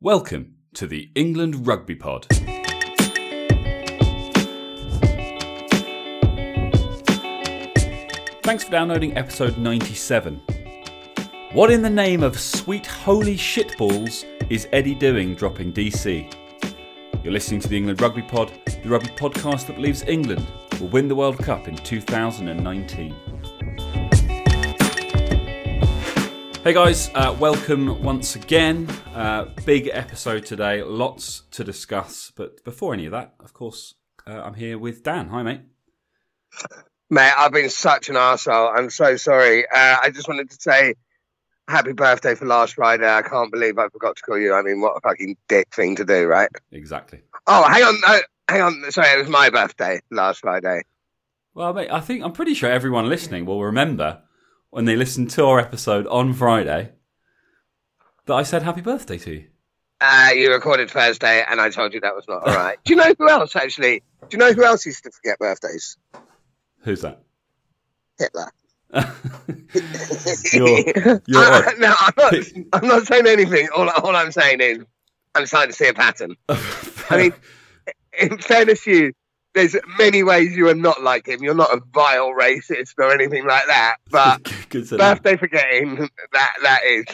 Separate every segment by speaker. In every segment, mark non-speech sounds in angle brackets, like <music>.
Speaker 1: Welcome to the England Rugby Pod. Thanks for downloading episode 97. What in the name of sweet holy shitballs is Eddie doing dropping DC? You're listening to the England Rugby Pod, the rugby podcast that believes England will win the World Cup in 2019. Hey guys, uh, welcome once again. Uh, big episode today, lots to discuss. But before any of that, of course, uh, I'm here with Dan. Hi, mate.
Speaker 2: Mate, I've been such an arsehole. I'm so sorry. Uh, I just wanted to say happy birthday for last Friday. I can't believe I forgot to call you. I mean, what a fucking dick thing to do, right?
Speaker 1: Exactly.
Speaker 2: Oh, hang on. No, hang on. Sorry, it was my birthday last Friday.
Speaker 1: Well, mate, I think I'm pretty sure everyone listening will remember when they listened to our episode on Friday that I said happy birthday to you.
Speaker 2: Uh, you recorded Thursday, and I told you that was not all right. do you know who else, actually? Do you know who else used to forget birthdays?
Speaker 1: Who's that?
Speaker 2: Hitler. <laughs>
Speaker 1: You're- you're <laughs>
Speaker 2: Uh, no, I'm not, I'm not saying anything. All, all I'm saying is I'm starting to see a pattern. <laughs> I mean, in fairness to you, there's many ways you are not like him. You're not a vile racist or anything like that. But
Speaker 1: Good to know.
Speaker 2: birthday forgetting, that that is,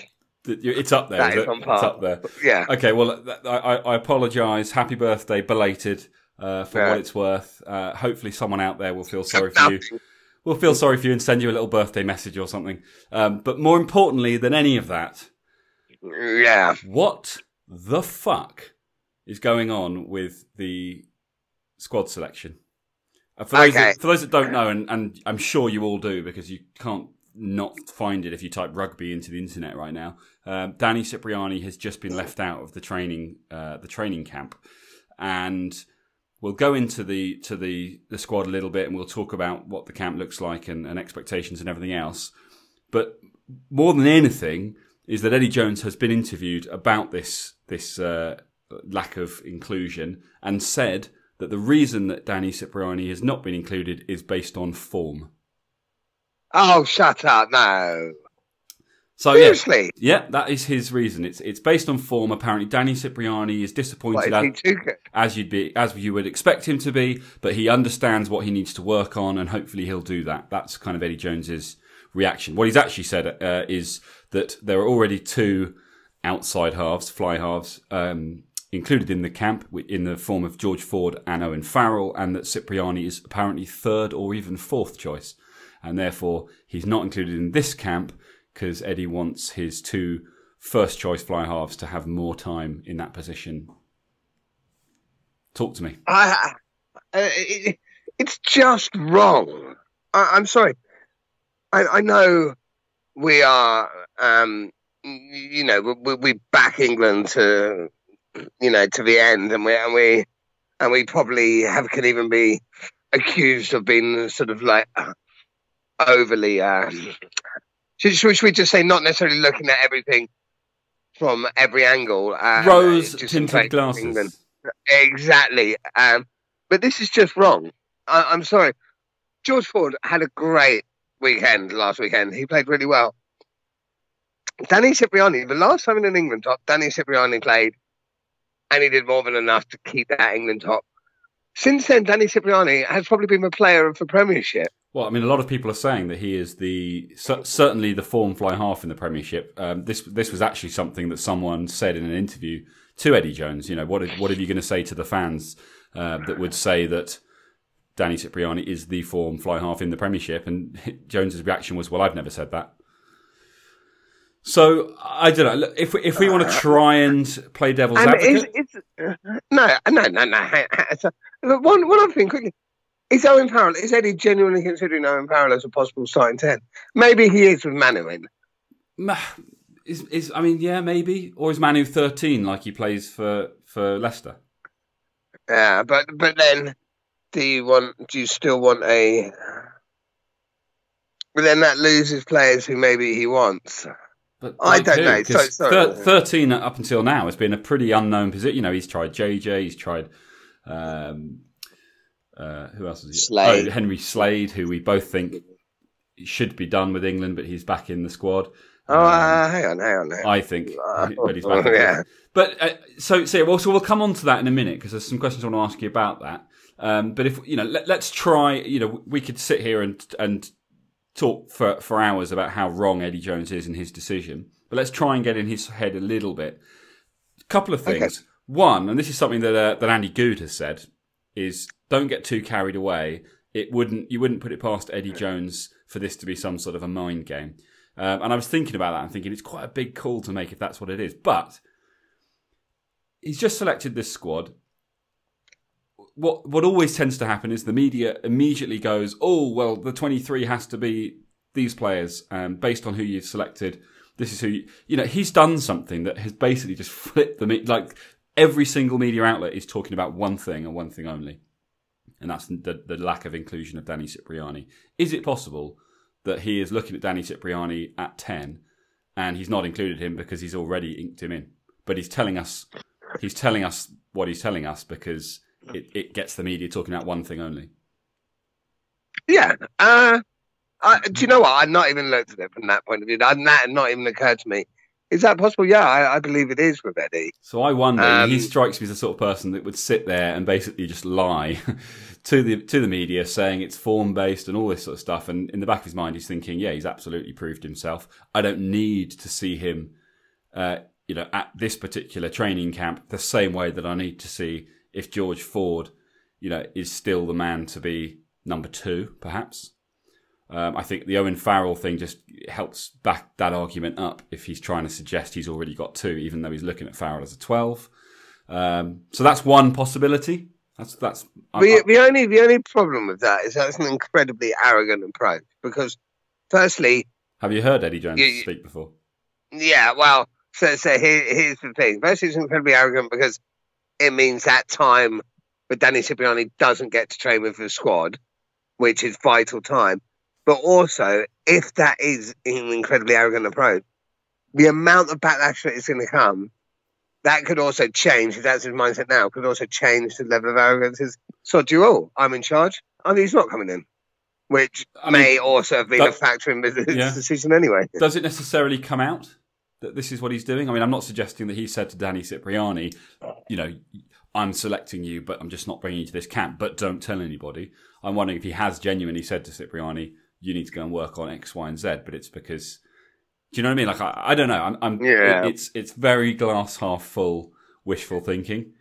Speaker 1: It's up there.
Speaker 2: that
Speaker 1: is
Speaker 2: is
Speaker 1: it?
Speaker 2: on
Speaker 1: It's up there.
Speaker 2: yeah.
Speaker 1: Okay, well, I, I, I apologise. Happy birthday, belated, uh, for
Speaker 2: Yeah.
Speaker 1: what it's worth. Uh, hopefully, someone out there will feel <laughs> sorry for you. We'll feel sorry for you and send you a little birthday message or something. Um, but more importantly than any of that,
Speaker 2: Yeah.
Speaker 1: what the fuck is going on with the squad selection? Uh, for, those
Speaker 2: Okay.
Speaker 1: that, for those that don't know, and, and I'm sure you all do because you can't not find it if you type rugby into the internet right now. Um, Danny Cipriani has just been left out of the training uh, the training camp, and we'll go into the to the the squad a little bit, and we'll talk about what the camp looks like and, and expectations and everything else. But more than anything, is that Eddie Jones has been interviewed about this this uh, lack of inclusion and said that the reason that Danny Cipriani has not been included is based on form.
Speaker 2: Oh, shut up! No.
Speaker 1: So yeah,
Speaker 2: Seriously.
Speaker 1: yeah, that is his reason. It's it's based on form. Apparently, Danny Cipriani is disappointed
Speaker 2: is
Speaker 1: as, as you'd be as you would expect him to be, but he understands what he needs to work on, and hopefully he'll do that. That's kind of Eddie Jones's reaction. What he's actually said uh, is that there are already two outside halves, fly halves, um, included in the camp in the form of George Ford and Owen Farrell, and that Cipriani is apparently third or even fourth choice, and therefore he's not included in this camp because Eddie wants his two first choice fly halves to have more time in that position. Talk to me.
Speaker 2: I, uh, it, it's just wrong. I, I'm sorry. I, I know we are, um, you know, we, we back England to, you know, to the end, and we and we and we probably have can even be accused of being sort of like overly. Um, should, should we just say not necessarily looking at everything from every angle? Uh,
Speaker 1: Rose tinted
Speaker 2: favour England. Exactly. Um, but this is just wrong. I, I'm sorry. George Ford had a great weekend last weekend. He played really well. Danny Cipriani, the last time in an England top, Danny Cipriani played, and he did more than enough to keep that England top. Since then, Danny Cipriani has probably been the player of the Premiership.
Speaker 1: Well, I mean, a lot of people are saying that he is the certainly the form fly half in the Premiership. Um, this this was actually something that someone said in an interview to Eddie Jones. You know, what are- what are you going to say to the fans uh, that would say that Danny Cipriani is the form fly half in the Premiership? And <laughs> Jones's reaction was, "Well, I've never said that." So I don't know. If we, if we want to try and play devil's
Speaker 2: And
Speaker 1: advocate,
Speaker 2: it's, it's no, no, no, no. hang- hang- so- but One, one other thing quickly. Is Owen Farrell, is Eddie genuinely considering Owen Farrell as a possible starting 10? Maybe he is with Manu in.
Speaker 1: Is is I mean, yeah, maybe, or is Manu thirteen like he plays for for Leicester?
Speaker 2: Yeah, but but then do you want do you still want a but then that loses players who maybe he wants.
Speaker 1: But
Speaker 2: I don't know. So- sorry.
Speaker 1: thir- thirteen up until now has been a pretty unknown position. You know, he's tried JJ, he's tried um, uh, who else is he?
Speaker 2: Slade.
Speaker 1: Oh, Henry Slade, who we both think should be done with England, but he's back in the squad.
Speaker 2: Oh, uh, hang on, hang on. Hang on.
Speaker 1: I think,
Speaker 2: Uh,
Speaker 1: but he's back. <laughs>
Speaker 2: yeah.
Speaker 1: But uh, so, so well, so we'll come on to that in a minute because there's some questions I want to ask you about that. Um, but if you know, let, let's try. You know, we could sit here and and talk for for hours about how wrong Eddie Jones is in his decision. But let's try and get in his head a little bit. A couple of things.
Speaker 2: Okay.
Speaker 1: One, and this is something that uh, that Andy Goode has said, is don't get too carried away. It wouldn't you wouldn't put it past Eddie Jones for this to be some sort of a mind game. Um, and I was thinking about that and thinking it's quite a big call to make if that's what it is. But he's just selected this squad. What what always tends to happen is the media immediately goes, "Oh, well, the 23 has to be these players um, based on who you've selected. This is who you, you know." He's done something that has basically just flipped the like every single media outlet is talking about one thing and one thing only, and that's the, the lack of inclusion of Danny Cipriani. Is it possible that he is looking at Danny Cipriani at 10 and he's not included him because he's already inked him in? But he's telling us he's telling us what he's telling us because it, it gets the media talking about one thing only.
Speaker 2: Yeah. Uh, I, do you know what? I've not even looked at it from that point of view. That that had not even occurred to me. Is that possible? Yeah, I, I believe it is with Eddie.
Speaker 1: So I wonder.
Speaker 2: Um,
Speaker 1: he strikes me as the sort of person that would sit there and basically just lie <laughs> to the to the media, saying it's form based and all this sort of stuff. And in the back of his mind, he's thinking, "Yeah, he's absolutely proved himself. I don't need to see him, uh, you know, at this particular training camp the same way that I need to see if George Ford, you know, is still the man to be number two, perhaps." Um, I think the Owen Farrell thing just helps back that argument up if he's trying to suggest he's already got two, even though he's looking at Farrell as a 12. Um, so that's one possibility. That's that's.
Speaker 2: The,
Speaker 1: I-
Speaker 2: the only the only problem with that is that's an incredibly arrogant approach because, firstly,
Speaker 1: have you heard Eddie Jones
Speaker 2: you-
Speaker 1: speak before?
Speaker 2: yeah, well, so so here, here's the thing. Firstly, it's incredibly arrogant because it means that time but Danny Cipriani doesn't get to train with the squad, which is vital time. But also, if that is an incredibly arrogant approach, the amount of backlash that is going to come, that could also change. If that's his mindset now, could also change the level of arrogance. Is so do you all? I'm in charge. I mean, he's not coming in, which
Speaker 1: I mean,
Speaker 2: may also have been a factor in his
Speaker 1: Yeah. <laughs>
Speaker 2: decision anyway.
Speaker 1: Does it necessarily come out that this is what he's doing? I mean, I'm not suggesting that he said to Danny Cipriani, you know, I'm selecting you, but I'm just not bringing you to this camp, but don't tell anybody. I'm wondering if he has genuinely said to Cipriani, you need to go and work on X, Y, and Z, but it's because, do you know what I mean? Like, I, I don't know. I'm, I'm
Speaker 2: Yeah.
Speaker 1: it- it's, it's very glass half full, wishful thinking.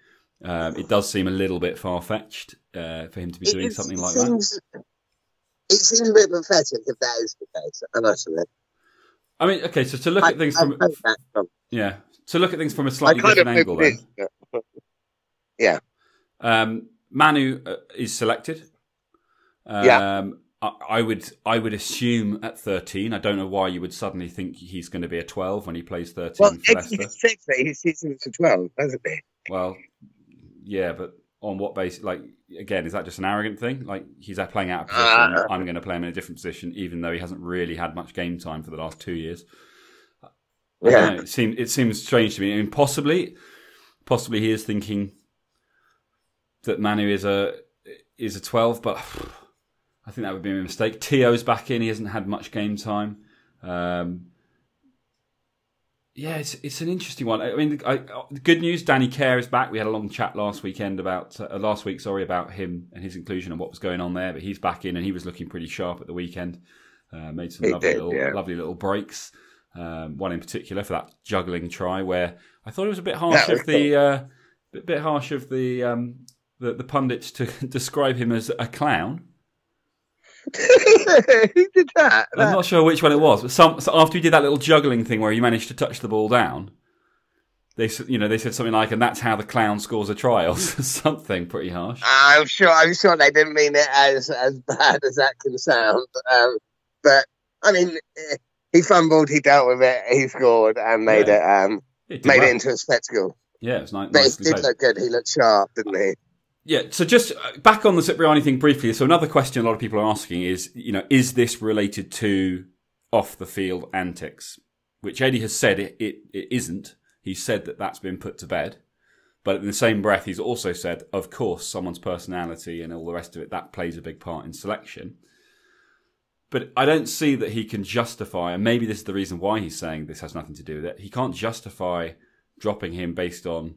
Speaker 1: Um, it does seem a little bit far fetched uh, for him to be doing
Speaker 2: It
Speaker 1: something like that.
Speaker 2: It seems a bit pathetic if that is the case. I must admit.
Speaker 1: I mean, okay, so to look
Speaker 2: I,
Speaker 1: at things
Speaker 2: I've
Speaker 1: from,
Speaker 2: heard from-
Speaker 1: yeah, to look at things from a
Speaker 2: I
Speaker 1: slightly
Speaker 2: kind of
Speaker 1: different angle,
Speaker 2: hope
Speaker 1: then.
Speaker 2: it is.
Speaker 1: Um, Manu uh, is selected. Um,
Speaker 2: Yeah.
Speaker 1: I, would I would assume at 13. I don't know why you would suddenly think he's going to be a 12 when he plays 13
Speaker 2: Well,
Speaker 1: for
Speaker 2: Eddie
Speaker 1: Leicester.
Speaker 2: said that he's season to 12, hasn't he?
Speaker 1: Well, yeah, but on what basis? Like again, is that just an arrogant thing? Like he's playing out of position.
Speaker 2: Uh.
Speaker 1: I'm going to play him in a different position, even though he hasn't really had much game time for the last two years.
Speaker 2: Yeah.
Speaker 1: know, it seems it seems strange to me. I mean, possibly, possibly he is thinking that Manu is a is a twelve, but I think that would be a mistake. Te'o's back in; he hasn't had much game time. Um, yeah, it's it's an interesting one. I mean, I, the good news: Danny Care is back. We had a long chat last weekend about uh, last week, sorry, about him and his inclusion and what was going on there. But he's back in, and he was looking pretty sharp at the weekend. Uh, made some
Speaker 2: He
Speaker 1: lovely
Speaker 2: did,
Speaker 1: little
Speaker 2: yeah.
Speaker 1: lovely little breaks. Um, one in particular for that juggling try, where I thought it was a bit harsh of the uh, bit, bit harsh of the, um, the the pundits to <laughs> describe him as a clown. <laughs>
Speaker 2: Who did that?
Speaker 1: I'm not sure which one it was, but some so after you did that little juggling thing where you managed to touch the ball down, they you know they said something like, "And that's how the clown scores a try," <laughs> or something pretty harsh.
Speaker 2: I'm sure. I'm sure they didn't mean it as as bad as that can sound. Um, but I mean, he fumbled, he dealt with it, he scored, and made it um,
Speaker 1: It
Speaker 2: made
Speaker 1: well.
Speaker 2: it into a spectacle.
Speaker 1: yeah, it was ni-
Speaker 2: But
Speaker 1: nicely
Speaker 2: did look good. He looked sharp, didn't he?
Speaker 1: Yeah, so just uh, back on the Cipriani thing briefly. So another question a lot of people are asking is, you know, is this related to off the field antics? Which Eddie has said it, it, it isn't. He said that that's been put to bed. But in the same breath, he's also said, of course, someone's personality and all the rest of it, that plays a big part in selection. but I don't see that he can justify, and maybe this is the reason why he's saying this has nothing to do with it. He can't justify dropping him based on,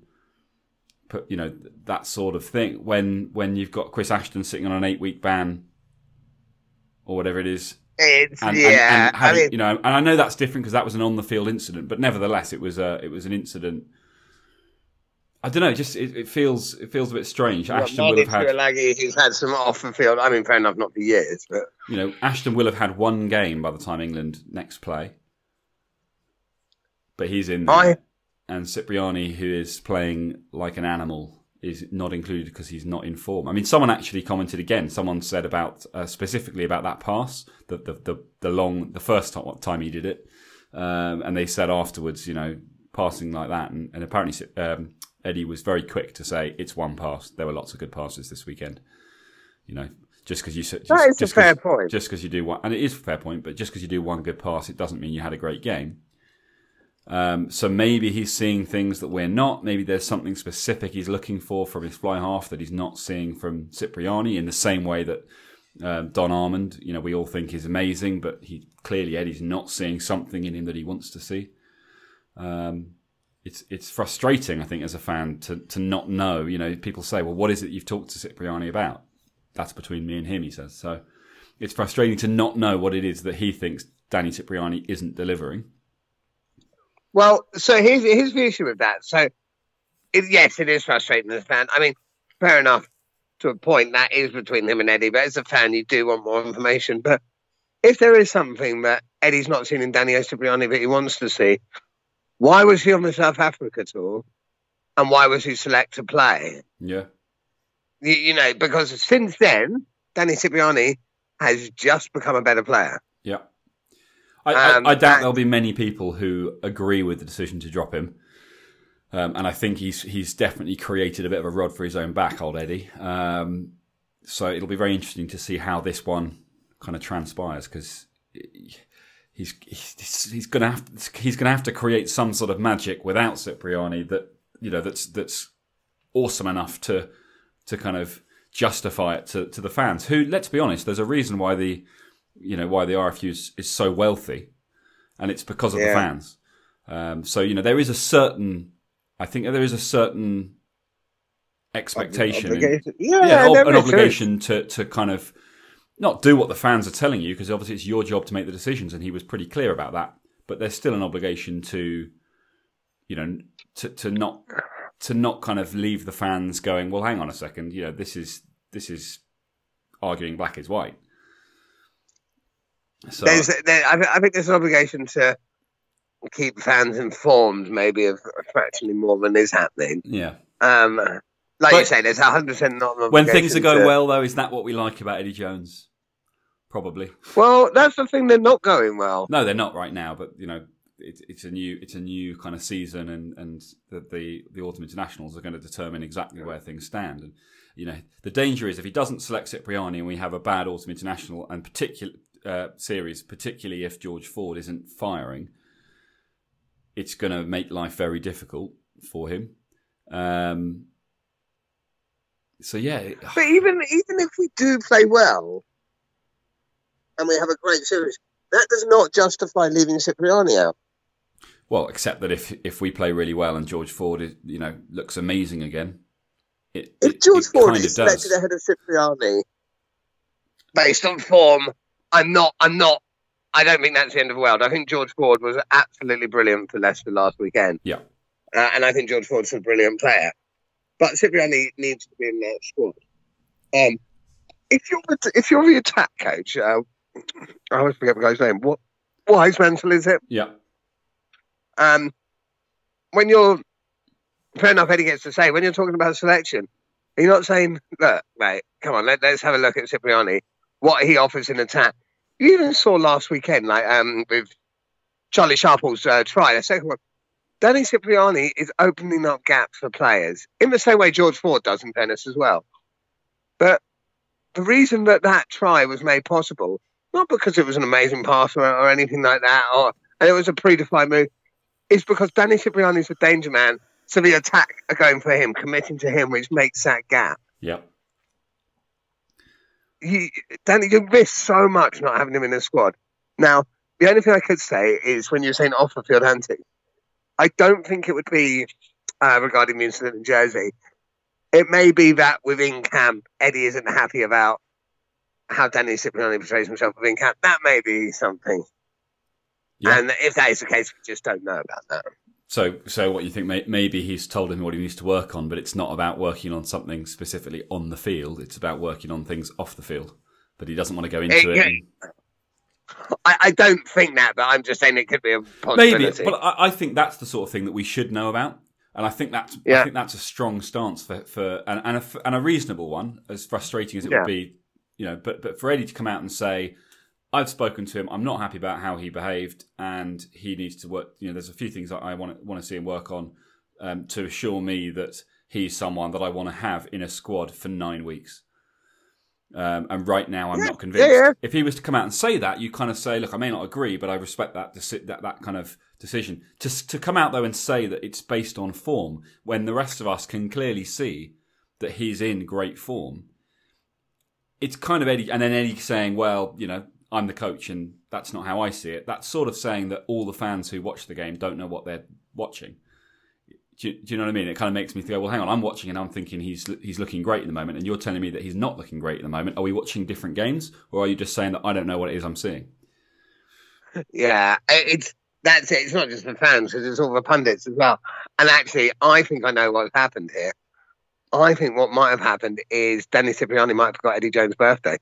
Speaker 1: put you know, that sort of thing. When when you've got Chris Ashton sitting on an eight week ban, or whatever it is.
Speaker 2: It's and, yeah,
Speaker 1: and, and having, I mean, you know, and I know that's different because that was an on the field incident, but nevertheless, it was a it was an incident I don't know. Just it, it feels it feels a bit strange.
Speaker 2: Ashton will have had Laggy, who's had some off the field. I mean, fair enough, not for years, but
Speaker 1: you know, Ashton will have had one game by the time England next play, but he's in there. I... And Cipriani, who is playing like an animal, is not included because he's not in form. I mean, someone actually commented again. Someone said about uh, specifically about that pass, the, the the the long the first time he did it, um, and they said afterwards, you know, passing like that, and, and apparently um, Eddie was very quick to say it's one pass. There were lots of good passes this weekend. You know, just because you just,
Speaker 2: that is
Speaker 1: just
Speaker 2: a fair point.
Speaker 1: Just because you do one, and it is a fair point, but just because you do one good pass, it doesn't mean you had a great game. Um, so maybe he's seeing things that we're not. Maybe there's something specific he's looking for from his fly half that he's not seeing from Cipriani. In the same way that um, Don Armand, you know, we all think is amazing, but he clearly Eddie's not seeing something in him that he wants to see. Um, it's it's frustrating, I think, as a fan to to not know. You know, people say, "Well, what is it you've talked to Cipriani about?" That's between me and him, he says. So it's frustrating to not know what it is that he thinks Danny Cipriani isn't delivering.
Speaker 2: Well, so here's here's the issue with that. So, it, yes, it is frustrating as a fan. I mean, fair enough to a point. That is between him and Eddie. But as a fan, you do want more information. But if there is something that Eddie's not seen in Danny Cipriani that he wants to see, why was he on the South Africa tour? And why was he select to play?
Speaker 1: Yeah.
Speaker 2: You, you know, because since then, Danny Cipriani has just become a better player.
Speaker 1: I, um, I, I doubt and, there'll be many people who agree with the decision to drop him. Um, and I think he's he's definitely created a bit of a rod for his own back, old Eddie. Um, so it'll be very interesting to see how this one kind of transpires because he's he's, he's gonna have to, he's gonna have to create some sort of magic without Cipriani that you know that's that's awesome enough to to kind of justify it to, to the fans. Who, let's be honest, there's a reason why the you know why the RFU is, is so wealthy, and it's because of yeah. the fans. Um, so you know there is a certain, I think there is a certain expectation,
Speaker 2: obligation. yeah, yeah
Speaker 1: an obligation to to kind of not do what the fans are telling you because obviously it's your job to make the decisions, and he was pretty clear about that. But there's still an obligation to, you know, to, to not to not kind of leave the fans going. Well, hang on a second. You know, this is this is arguing black is white.
Speaker 2: So there's, there, I think there's an obligation to keep fans informed, maybe of fractionally more than is happening.
Speaker 1: Yeah.
Speaker 2: Um, like but you say, there's 100 percent not.
Speaker 1: When things are going to... well, though, is that what we like about Eddie Jones? Probably.
Speaker 2: Well, that's the thing. They're not going well.
Speaker 1: No, they're not right now. But you know, it, it's a new it's a new kind of season, and and the, the the autumn internationals are going to determine exactly where things stand. And you know, the danger is if he doesn't select Cipriani, and we have a bad autumn international and particular uh, series, particularly if George Ford isn't firing, it's going to make life very difficult for him. Um, so yeah,
Speaker 2: but even even if we do play well and we have a great series, that does not justify leaving Cipriani out.
Speaker 1: Well, except that if if we play really well and George Ford, is, you know, looks amazing again, it,
Speaker 2: if
Speaker 1: it,
Speaker 2: George
Speaker 1: it
Speaker 2: Ford is selected ahead of Cipriani based on form, I'm not. I'm not. I don't think that's the end of the world. I think George Ford was absolutely brilliant for Leicester last weekend.
Speaker 1: Yeah,
Speaker 2: uh, and I think George Ford's a brilliant player. But Cipriani needs to be in that squad. Um, if you're the, if you're the attack coach, uh, I always forget the guy's name. What Wisemantel is it?
Speaker 1: Yeah.
Speaker 2: Um, when you're fair enough, Eddie gets to say when you're talking about selection, you're not saying, "Look, mate, come on, let, us have a look at Cipriani, what he offers in attack." You even saw last weekend, like um, with Charlie Sharples' uh, try, the second one. Danny Cipriani is opening up gaps for players in the same way George Ford does in tennis as well. But the reason that that try was made possible, not because it was an amazing pass or, or anything like that, or and it was a predefined move, is because Danny Cipriani is a danger man. So the attack are going for him, committing to him, which makes that gap.
Speaker 1: Yep.
Speaker 2: You, Danny, you risk so much not having him in the squad. Now, the only thing I could say is when you're saying off the field antics, I don't think it would be uh, regarding the incident in Jersey. It may be that within camp, Eddie isn't happy about how Danny Cipriani portrays himself within camp. That may be something.
Speaker 1: Yeah.
Speaker 2: And if that is the case, we just don't know about that.
Speaker 1: So, so what you think? may- Maybe he's told him what he needs to work on, but it's not about working on something specifically on the field. It's about working on things off the field. But he doesn't want to go into it.
Speaker 2: yeah.
Speaker 1: and-
Speaker 2: I, I don't think that, but I'm just saying it could be a
Speaker 1: Maybe,
Speaker 2: possibility.
Speaker 1: but I, I think that's the sort of thing that we should know about, and I think that's I think that's a strong stance for for and and a, and a reasonable one, as frustrating as it
Speaker 2: Yeah.
Speaker 1: would be, you know. But but for Eddie to come out and say, "I've spoken to him. I'm not happy about how he behaved, and he needs to work." You know, there's a few things that I want to want to see him work on um, to assure me that he's someone that I want to have in a squad for nine weeks. Um, and right now, I'm
Speaker 2: Yeah,
Speaker 1: not convinced.
Speaker 2: yeah, yeah.
Speaker 1: If he was to come out and say that, you kind of say, "Look, I may not agree, but I respect that deci- that that kind of decision." To to come out though and say that it's based on form, when the rest of us can clearly see that he's in great form, it's kind of Eddie, and then Eddie saying, "Well, you know, I'm the coach, and that's not how I see it." That's sort of saying that all the fans who watch the game don't know what they're watching. Do you, do you know what I mean? It kind of makes me think, well, hang on, I'm watching and I'm thinking he's he's looking great at the moment, and you're telling me that he's not looking great at the moment. Are we watching different games, or are you just saying that I don't know what it is I'm seeing?
Speaker 2: Yeah, it's that's it. It's not just the fans, because it's all the pundits as well. And actually, I think I know what's happened here. I think what might have happened is Danny Cipriani might have forgot Eddie Jones' birthday.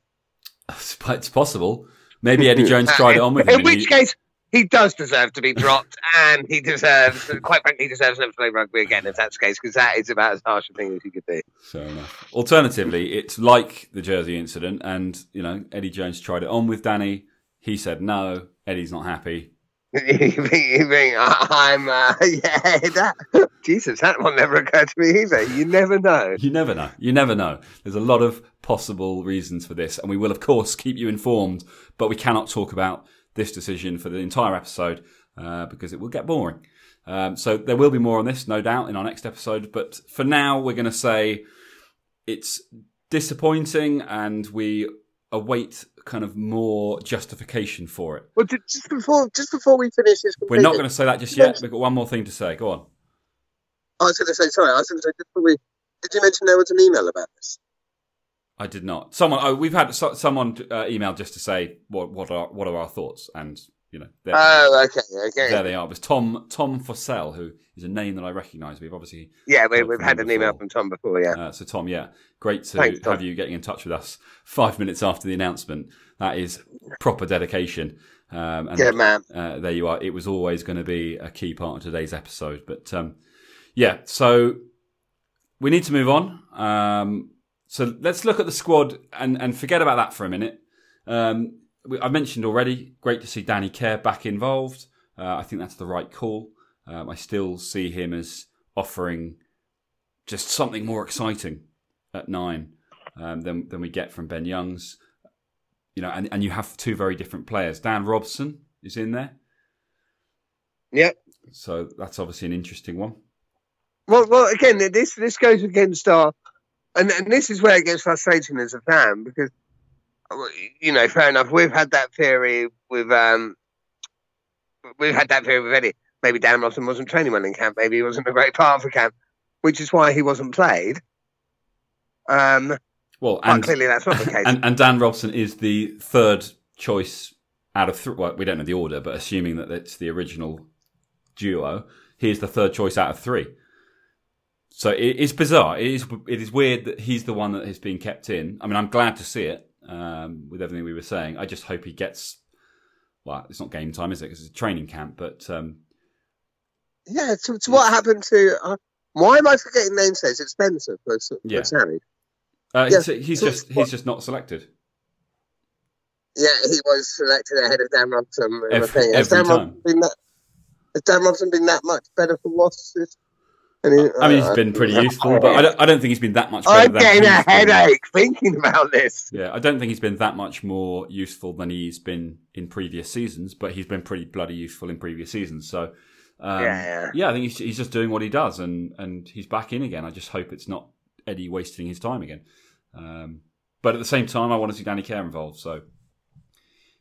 Speaker 2: <laughs>
Speaker 1: It's, possible. Maybe Eddie Jones <laughs> tried it on with
Speaker 2: In
Speaker 1: him. and
Speaker 2: which
Speaker 1: he-
Speaker 2: case, he does deserve to be dropped, and he deserves, quite frankly, he deserves never to play rugby again if that's the case, because that is about as harsh a thing as you could do.
Speaker 1: Fair enough. Alternatively, it's like the Jersey incident, and you know Eddie Jones tried it on with Danny. He said no. Eddie's not happy.
Speaker 2: You <laughs> think, you think I'm, uh, <laughs> yeah, that, Jesus, that one never occurred to me either. You never know.
Speaker 1: You never know. You never know. There's a lot of possible reasons for this, and we will, of course, keep you informed. But we cannot talk about this decision for the entire episode uh, because it will get boring. Um, so there will be more on this, no doubt, in our next episode. But for now, we're going to say it's disappointing, and we await kind of more justification for it.
Speaker 2: Well, just before, just before we finish this,
Speaker 1: We're not going to say that just yet. We've got one more thing to say. Go on.
Speaker 2: I was going to say, sorry, I was going to say, just before we, did you mention there was an email about this?
Speaker 1: I did not. Someone. Oh, we've had so, someone uh, email just to say what what are what are our thoughts, and you know, there,
Speaker 2: Oh, okay, okay.
Speaker 1: there they are. It was Tom Tom Fossell, who is a name that I recognise. We've obviously
Speaker 2: yeah, we, we've had an email from Tom before, yeah.
Speaker 1: Uh, so Tom, yeah, great to
Speaker 2: Thanks,
Speaker 1: have you getting in touch with us five minutes after the announcement. That is proper dedication. Um, and
Speaker 2: Good man.
Speaker 1: uh, there you are. It was always going to be a key part of today's episode. But um, yeah, so we need to move on. Um, so let's look at the squad and, and forget about that for a minute. Um, we, I mentioned already, great to see Danny Care back involved. Uh, I think that's the right call. Um, I still see him as offering just something more exciting at nine um, than than we get from Ben Youngs. You know, and, and you have two very different players. Dan Robson is in there,
Speaker 2: Yep.
Speaker 1: so that's obviously an interesting one.
Speaker 2: Well, well, again, this this goes against our, and, and this is where it gets frustrating as a fan because, you know, fair enough. We've had that theory with um, we've had that theory with Eddie. Maybe Dan Robson wasn't training well in camp. Maybe he wasn't a great part of the camp, which is why he wasn't played. Um,
Speaker 1: Well, and
Speaker 2: clearly that's not the <laughs> case.
Speaker 1: and, and Dan Robson is the third choice out of three. Well, we don't know the order, but assuming that it's the original duo, he is the third choice out of three. So it is bizarre. It is it is weird that he's the one that has been kept in. I mean, I'm glad to see it um, with everything we were saying. I just hope he gets. Well, it's not game time, is it? Because it's a training camp. But um,
Speaker 2: yeah. So, so what happened to? Uh, why am I forgetting names? It's Spencer for, for
Speaker 1: Yeah.
Speaker 2: Sammy.
Speaker 1: uh,
Speaker 2: Yeah,
Speaker 1: he's, he's just he's just not selected
Speaker 2: Yeah, he was selected ahead of Dan Robson.
Speaker 1: Every- every
Speaker 2: Dan
Speaker 1: time.
Speaker 2: Robson been that? Has Dan Robson been that much better for Wasps? this- he-
Speaker 1: I mean, he's been pretty
Speaker 2: uh,
Speaker 1: useful, but I don't, I don't think he's been that much better
Speaker 2: I'm
Speaker 1: than
Speaker 2: getting a headache thinking about this.
Speaker 1: Yeah, I don't think he's been that much more useful than he's been in previous seasons, but he's been pretty bloody useful in previous seasons. So, um,
Speaker 2: Yeah, yeah.
Speaker 1: I think he's, he's just doing what he does, and, and he's back in again. I just hope it's not Eddie wasting his time again. Um, but at the same time, I want to see Danny Care involved. So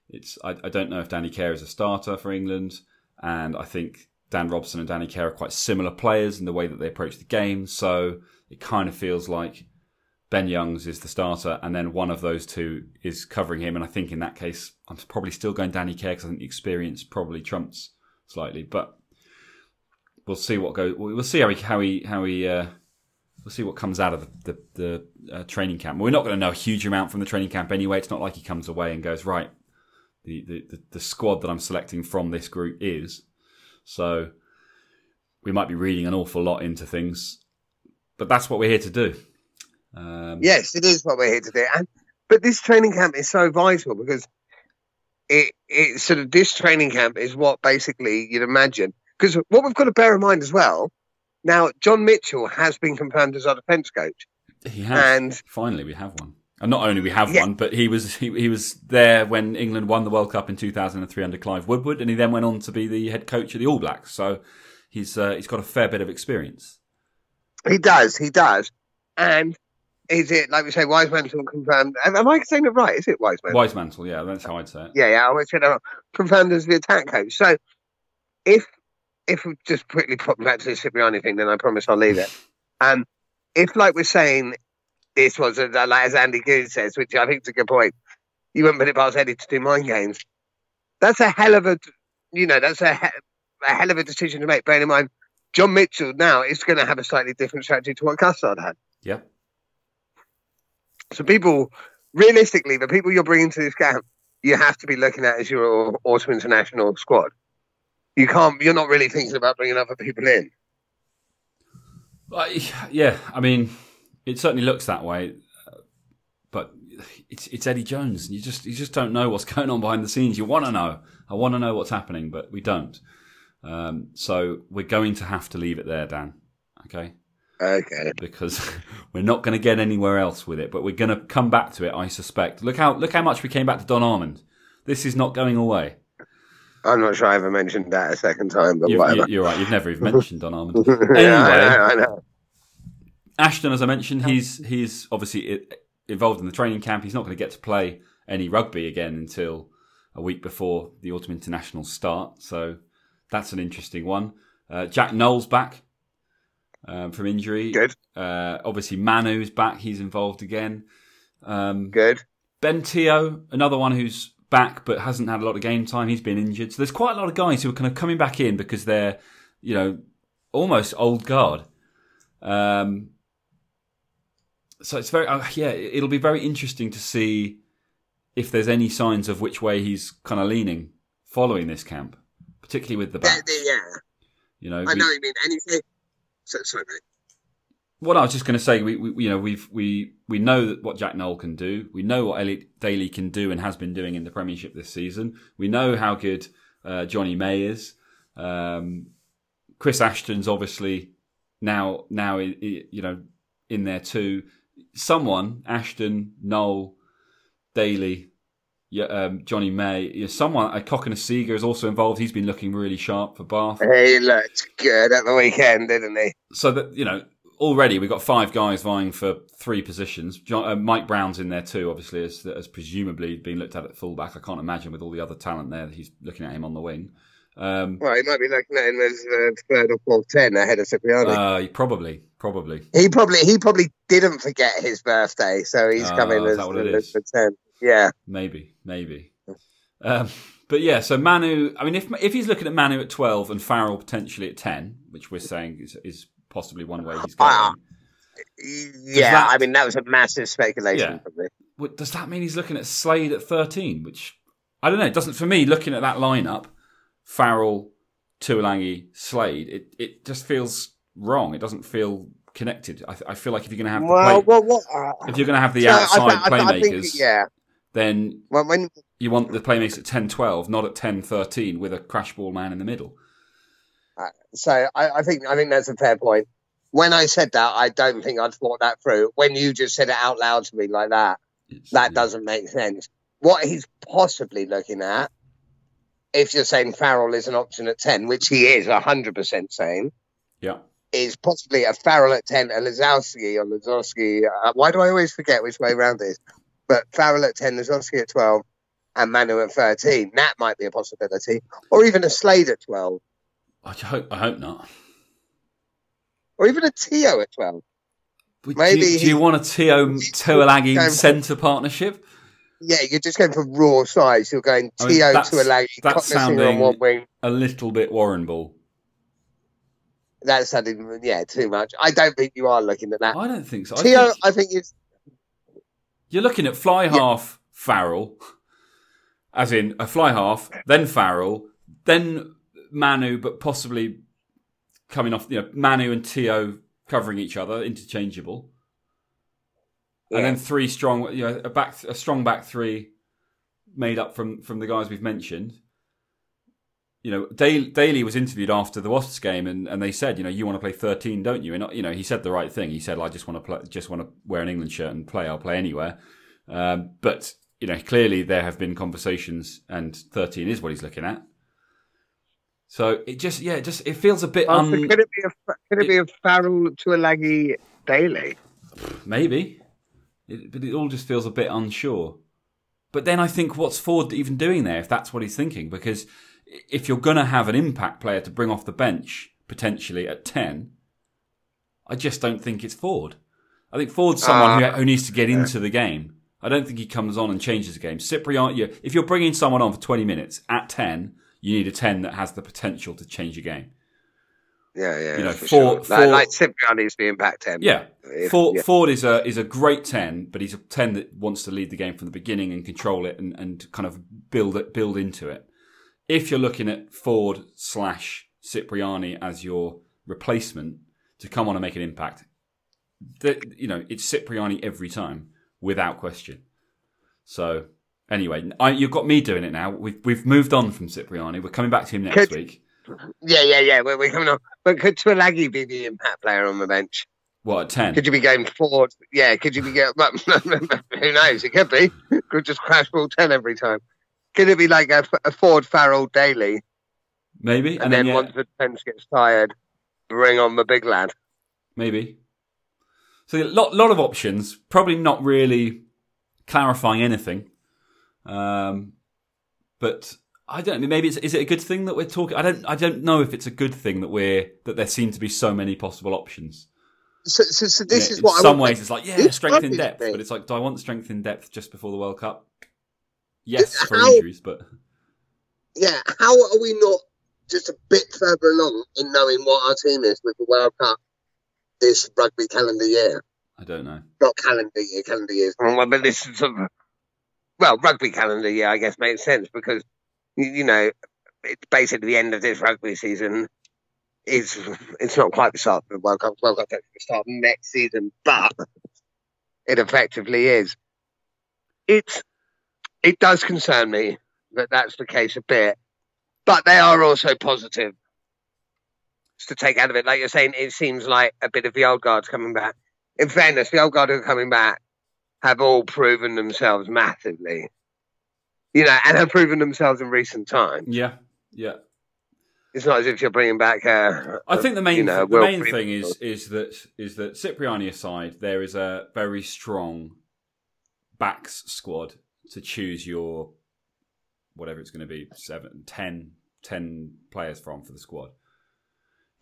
Speaker 1: it's I, I don't know if Danny Care is a starter for England, and I think Dan Robson and Danny Care are quite similar players in the way that they approach the game. So it kind of feels like Ben Youngs is the starter, and then one of those two is covering him. And I think in that case, I'm probably still going Danny Care because I think the experience probably trumps slightly. But we'll see what goes. We'll see how he how he how he. Uh, we'll see what comes out of the the, the uh, training camp. We're not going to know a huge amount from the training camp anyway. It's not like he comes away and goes right. The, the, the squad that I'm selecting from this group is so we might be reading an awful lot into things, but that's what we're here to do.
Speaker 2: Um, yes, it is what we're here to do. And but this training camp is so vital because it it sort of this training camp is what basically you'd imagine. Because what we've got to bear in mind as well, now John Mitchell has been confirmed as our defence coach.
Speaker 1: He has. And finally, we have one. And not only we have yeah. one, but he was he, he was there when England won the World Cup in 2003 under Clive Woodward, and he then went on to be the head coach of the All Blacks. So he's uh, he's got a fair bit of experience.
Speaker 2: He does, he does, and is it like we say Wisemantel confirmed? Am, am I saying it right? Is it Wise Mantle? Wisemantel?
Speaker 1: Wisemantel, yeah, that's how I'd say it.
Speaker 2: Yeah, yeah, I would say that confirmed as the attack coach. So if if we just quickly pop back to the Cipriani thing, then I promise I'll leave it. Um, if like we're saying this was a, like as Andy Goode says, which I think is a good point, you wouldn't put it past Eddie to do mind games. That's a hell of a, you know, that's a, a hell of a decision to make. Bearing in mind, John Mitchell now is going to have a slightly different strategy to what Gustard had.
Speaker 1: Yeah.
Speaker 2: So people, realistically, the people you're bringing to this camp, you have to be looking at as your autumn international squad. You can't. You're not really thinking about bringing other people in.
Speaker 1: Uh, yeah, I mean, it certainly looks that way, but it's it's Eddie Jones. You just you just don't know what's <laughs> going on behind the scenes. You want to know. I want to know what's happening, but we don't. Um, so we're going to have to leave it there, Dan. Okay.
Speaker 2: Okay.
Speaker 1: Because <laughs> we're not going to get anywhere else with it, but we're going to come back to it. I suspect. Look how look how much we came back to Don Armand. This is not going away.
Speaker 2: I'm not sure I ever mentioned that a second time, but
Speaker 1: you,
Speaker 2: whatever.
Speaker 1: You're right. You've never even <laughs> mentioned Don Armand. Anyway, yeah, I know, I know. Ashton, as I mentioned, he's he's obviously involved in the training camp. He's not going to get to play any rugby again until a week before the autumn internationals start. So that's an interesting one. Uh, Jack Nowell back um, from injury.
Speaker 2: Good.
Speaker 1: Uh, obviously, Manu's back. He's involved again. Um,
Speaker 2: Good.
Speaker 1: Ben Te'o, another one who's back but hasn't had a lot of game time. He's been injured. So there's quite a lot of guys who are kind of coming back in because they're, you know, almost old guard. Um, so it's very uh, yeah it'll be very interesting to see if there's any signs of which way he's kind of leaning following this camp particularly with the back
Speaker 2: yeah,
Speaker 1: you know
Speaker 2: i know we, you mean anything so, sorry mate
Speaker 1: what I was just going to say, we, we, you know, we've we we know what Jack Nowell can do. We know what Elliot Daly can do and has been doing in the Premiership this season. We know how good uh, Jonny May is. Um, Chris Ashton's obviously now now you know in there too someone, Ashton, Nowell, Daly, um, Jonny May, you know, someone, a Cokanasiga is also involved. He's been looking really sharp for Bath.
Speaker 2: He looked good at the weekend, didn't he?
Speaker 1: So that you know, already we've got five guys vying for three positions. John, uh, Mike Brown's in there too, obviously, as, as presumably being looked at at fullback. I can't imagine with all the other talent there that he's looking at him on the wing. Um,
Speaker 2: well, he might be looking at him as uh, third or fourth ten ahead of Cipriani.
Speaker 1: Uh, probably, probably.
Speaker 2: He probably he probably didn't forget his birthday, so he's uh, coming as, as ten. Yeah,
Speaker 1: maybe, maybe. Um, but yeah, so Manu. I mean, if if he's looking at Manu at twelve and Farrell potentially at ten, which we're saying is, is possibly one way he's going. Uh,
Speaker 2: yeah, that, I mean that was a massive speculation yeah.
Speaker 1: Does that mean he's looking at Slade at thirteen? Which I don't know. It doesn't for me. Looking at that lineup, Farrell, Tuilagi, Slade, it, it just feels wrong. It doesn't feel connected. I, I feel like if you're going to have
Speaker 2: well,
Speaker 1: play,
Speaker 2: well, uh,
Speaker 1: if you're going to have the outside I, I, playmakers, think,
Speaker 2: yeah.
Speaker 1: then
Speaker 2: well, when,
Speaker 1: you want the playmakers at 10-12, not at 10-13 with a crash ball man in the middle.
Speaker 2: Uh, so I, I think I think that's a fair point. When I said that, I don't think I'd thought that through. When you just said it out loud to me like that, it's, that yeah. doesn't make sense. What he's possibly looking at if you're saying Farrell is an option at 10, which he is 100% saying,
Speaker 1: yeah,
Speaker 2: is possibly a Farrell at 10, a Lozowski or Lozowski. Uh, why do I always forget which way around it is? but Farrell at 10, Lozowski at 12, and Manu at 13. That might be a possibility. Or even a Slade at 12.
Speaker 1: I hope. I hope not.
Speaker 2: Or even a Te'o at 12.
Speaker 1: But
Speaker 2: Maybe
Speaker 1: do, you, do you want a
Speaker 2: Te'o <laughs> Tuilagi
Speaker 1: centre partnership?
Speaker 2: Yeah, you're just going for raw size. You're going
Speaker 1: I mean,
Speaker 2: Tio a lag,
Speaker 1: that's
Speaker 2: on one wing.
Speaker 1: A little bit Warren Ball.
Speaker 2: That's sounding, yeah, too much. I don't think you are looking at that.
Speaker 1: I don't think so. I
Speaker 2: Te'o,
Speaker 1: think
Speaker 2: I think it's
Speaker 1: you're looking at fly half Farrell, as in a fly half, then Farrell, then Manu, but possibly coming off. You know, Manu and Te'o covering each other, interchangeable. and then three strong, you know, a back, a strong back three, made up from from the guys we've mentioned. You know, Daly, Daly was interviewed after the Wasps game, and, and they said, you know, you want to play thirteen, don't you? And you know, he said the right thing. He said, I just want to play, just want to wear an England shirt and play. I'll play anywhere. Um, but you know, clearly there have been conversations, and thirteen is what he's looking at. So it just, yeah, it just it feels a bit
Speaker 2: Oh, so could it be a could it be a Farrell Tuilagi Daly?
Speaker 1: Maybe. It, but it all just feels a bit unsure. But then I think, what's Ford even doing there if that's what he's thinking? Because if you're going to have an impact player to bring off the bench, potentially at 10, I just don't think it's Ford. I think Ford's someone who,
Speaker 2: Ah.
Speaker 1: who needs to get into the game. I don't think he comes on and changes the game. Cipriani, if you're bringing someone on for 20 minutes at 10, you need a 10 that has the potential to change a game.
Speaker 2: Yeah, yeah.
Speaker 1: You know,
Speaker 2: for
Speaker 1: four-
Speaker 2: sure. like, like Cipriani's the impact ten.
Speaker 1: Yeah,
Speaker 2: If-
Speaker 1: Ford,
Speaker 2: yeah.
Speaker 1: Ford is a is a great ten, but he's a ten that wants to lead the game from the beginning and control it and, and kind of build it build into it. If you're looking at Ford slash Cipriani as your replacement to come on and make an impact, the, you know it's Cipriani every time without question. So anyway, I, you've got me doing it now. We've we've moved on from Cipriani. We're coming back to him next
Speaker 2: Could-
Speaker 1: week.
Speaker 2: Yeah, yeah, yeah. We're, we're coming on. But could Tuilagi be the impact player on the bench?
Speaker 1: What at ten?
Speaker 2: Could you be going Ford? Yeah, could you be going? <laughs> who knows? It could be. Could just crash ball ten every time. Could it be like a, a Ford Farrell Daly,
Speaker 1: Maybe,
Speaker 2: and, then
Speaker 1: yeah,
Speaker 2: once the defense gets tired, bring on the big lad?
Speaker 1: Maybe. So a lot, lot of options. Probably not really clarifying anything. Um, but I don't know. Maybe it's, is it a good thing that we're talking? I don't. I don't know if it's a good thing that we're that there seem to be so many possible options.
Speaker 2: So, so, so this
Speaker 1: You know,
Speaker 2: is what
Speaker 1: in
Speaker 2: I
Speaker 1: some ways it's like yeah, strength in depth, but it's like, do I want strength in depth just before the World Cup? Yes, for
Speaker 2: How-
Speaker 1: injuries, but
Speaker 2: Yeah, how are we not just a bit further along in knowing what our team is with the World Cup this rugby calendar year?
Speaker 1: I don't know.
Speaker 2: Not calendar year, calendar years. Well, but this is sort of, well, rugby calendar year, I guess, makes sense because, you, you know, it's basically the end of this rugby season. Is it's not quite the start of the World Cup. World Cup is the start of next season, but it effectively is. It's it does concern me that that's the case a bit, but they are also positive. Just to take out of it, like you're saying, it seems like a bit of the old guards coming back. In fairness, the old guard who are coming back have all proven themselves massively, you know, and have proven themselves in recent times.
Speaker 1: Yeah, yeah.
Speaker 2: It's not as if you're bringing back. Uh,
Speaker 1: I think the main
Speaker 2: you know,
Speaker 1: the main thing is is that is that Cipriani aside, there is a very strong backs squad to choose your whatever it's going to be seven, ten, ten players from for the squad.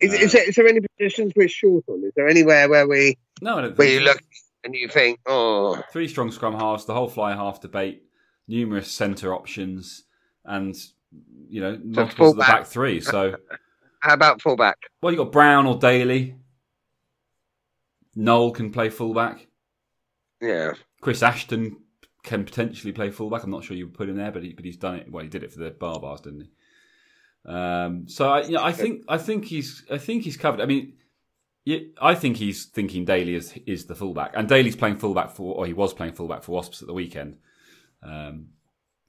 Speaker 2: Is,
Speaker 1: uh,
Speaker 2: is, there, is there any positions we're short on? Is there anywhere where we
Speaker 1: No,
Speaker 2: where you look and you think, oh,
Speaker 1: three strong scrum halves, the whole fly half debate, numerous centre options, and you know multiples of the back three. So <laughs>
Speaker 2: how about fullback?
Speaker 1: well, you got Brown or Daly. Nowell can play fullback.
Speaker 2: Yeah,
Speaker 1: Chris Ashton can potentially play fullback. I'm not sure you put him there, but he, but he's done it. Well, he did it for the Baa-Baas, didn't he? Um, so I, you know, I think I think he's I think he's covered. I mean, I think he's thinking Daly is is the fullback, and Daly's playing fullback for, or he was playing fullback for Wasps at the weekend. Um,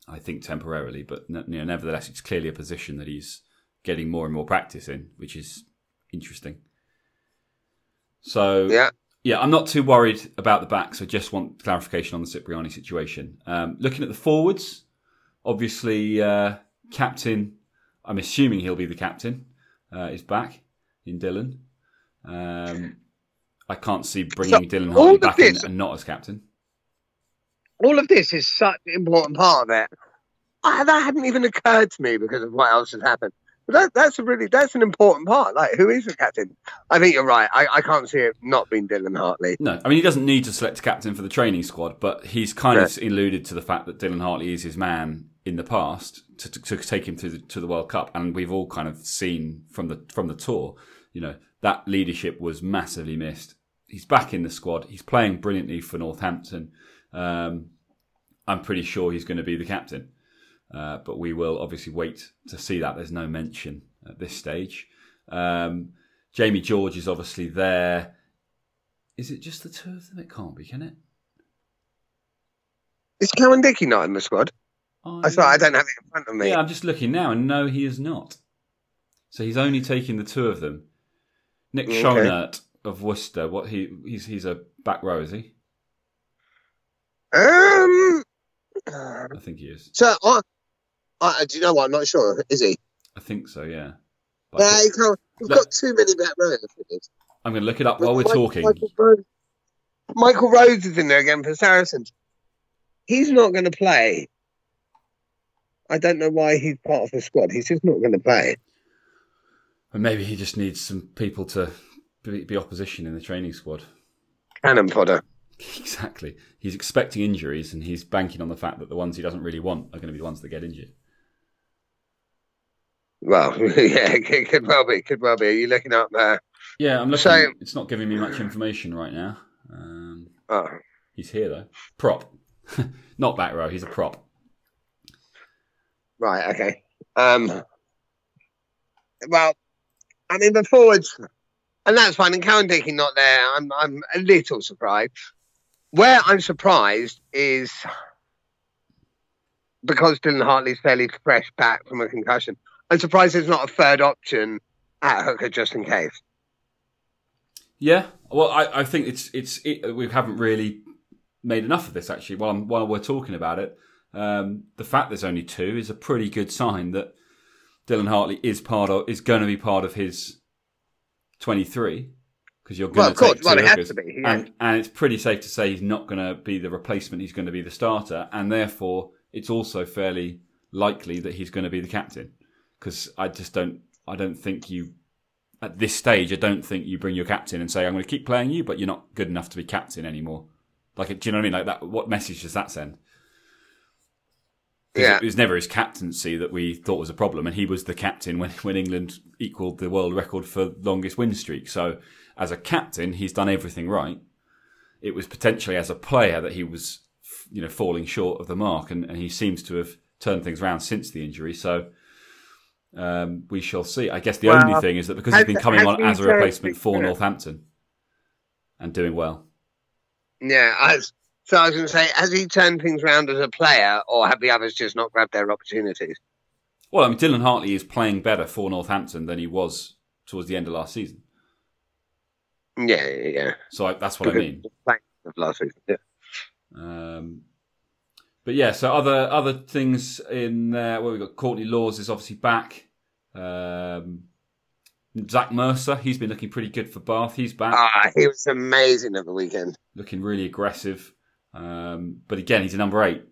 Speaker 1: I think temporarily, but you know, nevertheless, it's clearly a position that he's getting more and more practice in, which is interesting. So
Speaker 2: yeah.
Speaker 1: Yeah, I'm not too worried about the backs. I just want clarification on the Cipriani situation. Um, looking at the forwards, obviously, uh, captain, I'm assuming he'll be the captain, uh, is back in Dylan. Um, I can't see bringing
Speaker 2: So,
Speaker 1: Dylan Hartley back in and not as captain.
Speaker 2: all of this is such an important part of it. I, that hadn't even occurred to me because of what else has happened. But that, that's a really that's an important part. Like, who is the captain? I think you're right. I, I can't see it not being Dylan Hartley.
Speaker 1: No, I mean he doesn't need to select a captain for the training squad, but he's kind of alluded to the fact that Dylan Hartley is his man in the past to, to, to take him to the, to the World Cup, and we've all kind of seen from the from the tour, you know, that leadership was massively missed. He's back in the squad. He's playing brilliantly for Northampton. Um, I'm pretty sure he's going to be the captain. Uh, but we will obviously wait to see that. There's no mention at this stage. Um, Jamie George is obviously there. Is it just the two of them? It can't be, can it?
Speaker 2: Is Cowan-Dickie not in the squad?
Speaker 1: Oh,
Speaker 2: I thought I don't have it in front of me.
Speaker 1: Yeah, I'm just looking now, and no, he is not. So he's only taking the two of them. Nick
Speaker 2: Okay.
Speaker 1: Schonert of Worcester. What he he's he's a back row, is he?
Speaker 2: Um.
Speaker 1: I think he is.
Speaker 2: So, I, I, do you know what? I'm not sure. Is he?
Speaker 1: I think so. Yeah.
Speaker 2: Yeah, he can't. We've
Speaker 1: Look-
Speaker 2: got too many back rows.
Speaker 1: I'm going to look it up while we're
Speaker 2: Michael-
Speaker 1: talking.
Speaker 2: Michael Rhodes, Michael is in there again for Saracens. He's not going to play. I don't know why he's part of the squad. He's just not going to play.
Speaker 1: And maybe he just needs some people to be, be opposition in the training squad.
Speaker 2: Cannon fodder. <laughs>
Speaker 1: Exactly. He's expecting injuries, and he's banking on the fact that the ones he doesn't really want are going to be the ones that get injured.
Speaker 2: Well, <laughs> yeah, it could well be. Could well be. Are you looking up there?
Speaker 1: Yeah, I'm looking.
Speaker 2: So-
Speaker 1: it's not giving me much information right now. Um,
Speaker 2: Oh,
Speaker 1: he's here though. Prop, <laughs> not back row. He's a prop.
Speaker 2: right. Okay. Um. Well, I mean the forwards, and that's fine. And Cowan-Dickie not there. I'm I'm a little surprised. Where I'm surprised is because Dylan Hartley's fairly fresh back from a concussion. I'm surprised there's not a third option at hooker just in case.
Speaker 1: Yeah. Well, I, I think it's it's it, we haven't really made enough of this actually. While I'm, while we're talking about it, um, the fact there's only two is a pretty good sign that Dylan Hartley is part of is going to be part of his 23 because you're going
Speaker 2: of
Speaker 1: to take
Speaker 2: Well,
Speaker 1: two
Speaker 2: has
Speaker 1: hookers.
Speaker 2: to be. Yeah.
Speaker 1: and and it's pretty safe to say he's not going to be the replacement. He's going to be the starter, and therefore it's also fairly likely that he's going to be the captain. Because I just don't, I don't think you at this stage. I don't think you bring your captain and say I'm going to keep playing you, but you're not good enough to be captain anymore. Like, do you know what I mean? Like that. What message does that send?
Speaker 2: Yeah.
Speaker 1: It was never his captaincy that we thought was a problem, and he was the captain when, when England equalled the world record for longest win streak. So, as a captain, he's done everything right. It was potentially as a player that he was, you know, falling short of the mark, and, and he seems to have turned things around since the injury. So, um, we shall see. I guess the
Speaker 2: Well,
Speaker 1: only thing is that because
Speaker 2: has-
Speaker 1: he's been coming on as a replacement for? Northampton and doing well.
Speaker 2: Yeah. As, so I was going to say, has he turned things around as a player, or have the others just not grabbed their opportunities?
Speaker 1: Well, I mean, Dylan Hartley is playing better for Northampton than he was towards the end of last season.
Speaker 2: Yeah, yeah, yeah.
Speaker 1: So I, that's what I mean.
Speaker 2: Of last season. Yeah.
Speaker 1: Um, but yeah, so other other things in there. Well, we've got Courtney Lawes is obviously back. Um, Zach Mercer, he's been looking pretty good for Bath. He's back,
Speaker 2: Ah, he was amazing at the weekend.
Speaker 1: looking really aggressive. Um, but again, he's a number eight,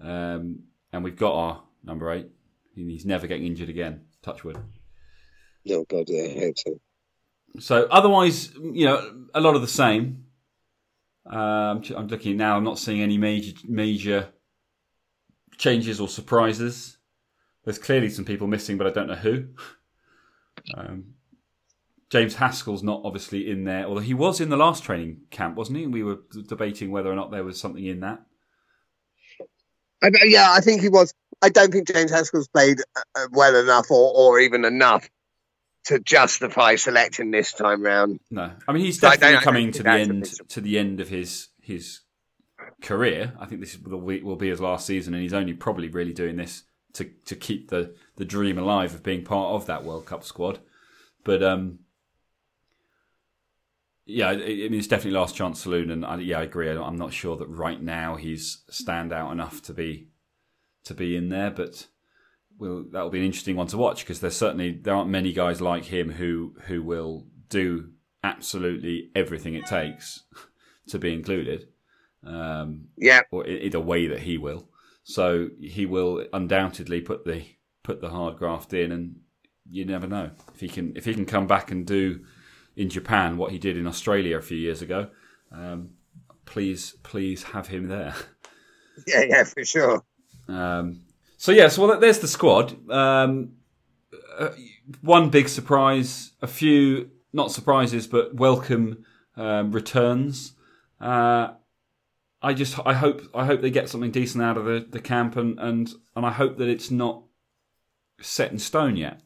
Speaker 1: um, and we've got our number eight. He's never getting injured again. Touchwood.
Speaker 2: Oh god, yeah, I hope so.
Speaker 1: So otherwise, you know, a lot of the same. Um, I'm looking now. I'm not seeing any major major changes or surprises. There's clearly some people missing, but I don't know who. <laughs> Um, James Haskell's not obviously in there, although he was in the last training camp, wasn't he? We were debating whether or not there was something in that.
Speaker 2: I, yeah, I think he was. I don't think James Haskell's played uh, well enough, or, or even enough, to justify selecting this time round.
Speaker 1: No, I mean he's
Speaker 2: So
Speaker 1: definitely coming to the end to the end of his his career. I think this will be, will be his last season, and he's only probably really doing this to to keep the the dream alive of being part of that World Cup squad. But um, yeah, I mean it's definitely last chance saloon, and I, yeah, I agree. I'm not sure that right now he's stand out enough to be to be in there, but. Will that will be an interesting one to watch because there's certainly there aren't many guys like him who who will do absolutely everything it takes <laughs> to be included. Um,
Speaker 2: Yeah,
Speaker 1: or in, in a way that he will. So he will undoubtedly put the put the hard graft in, and you never know if he can if he can come back and do in Japan what he did in Australia a few years ago. Um, please, please have him there. <laughs>
Speaker 2: yeah, yeah, for sure.
Speaker 1: Um, so yes, well, there's the squad. Um, uh, one big surprise, a few not surprises, but welcome um, returns. Uh, I just I hope I hope they get something decent out of the, the camp, and, and and I hope that it's not set in stone yet.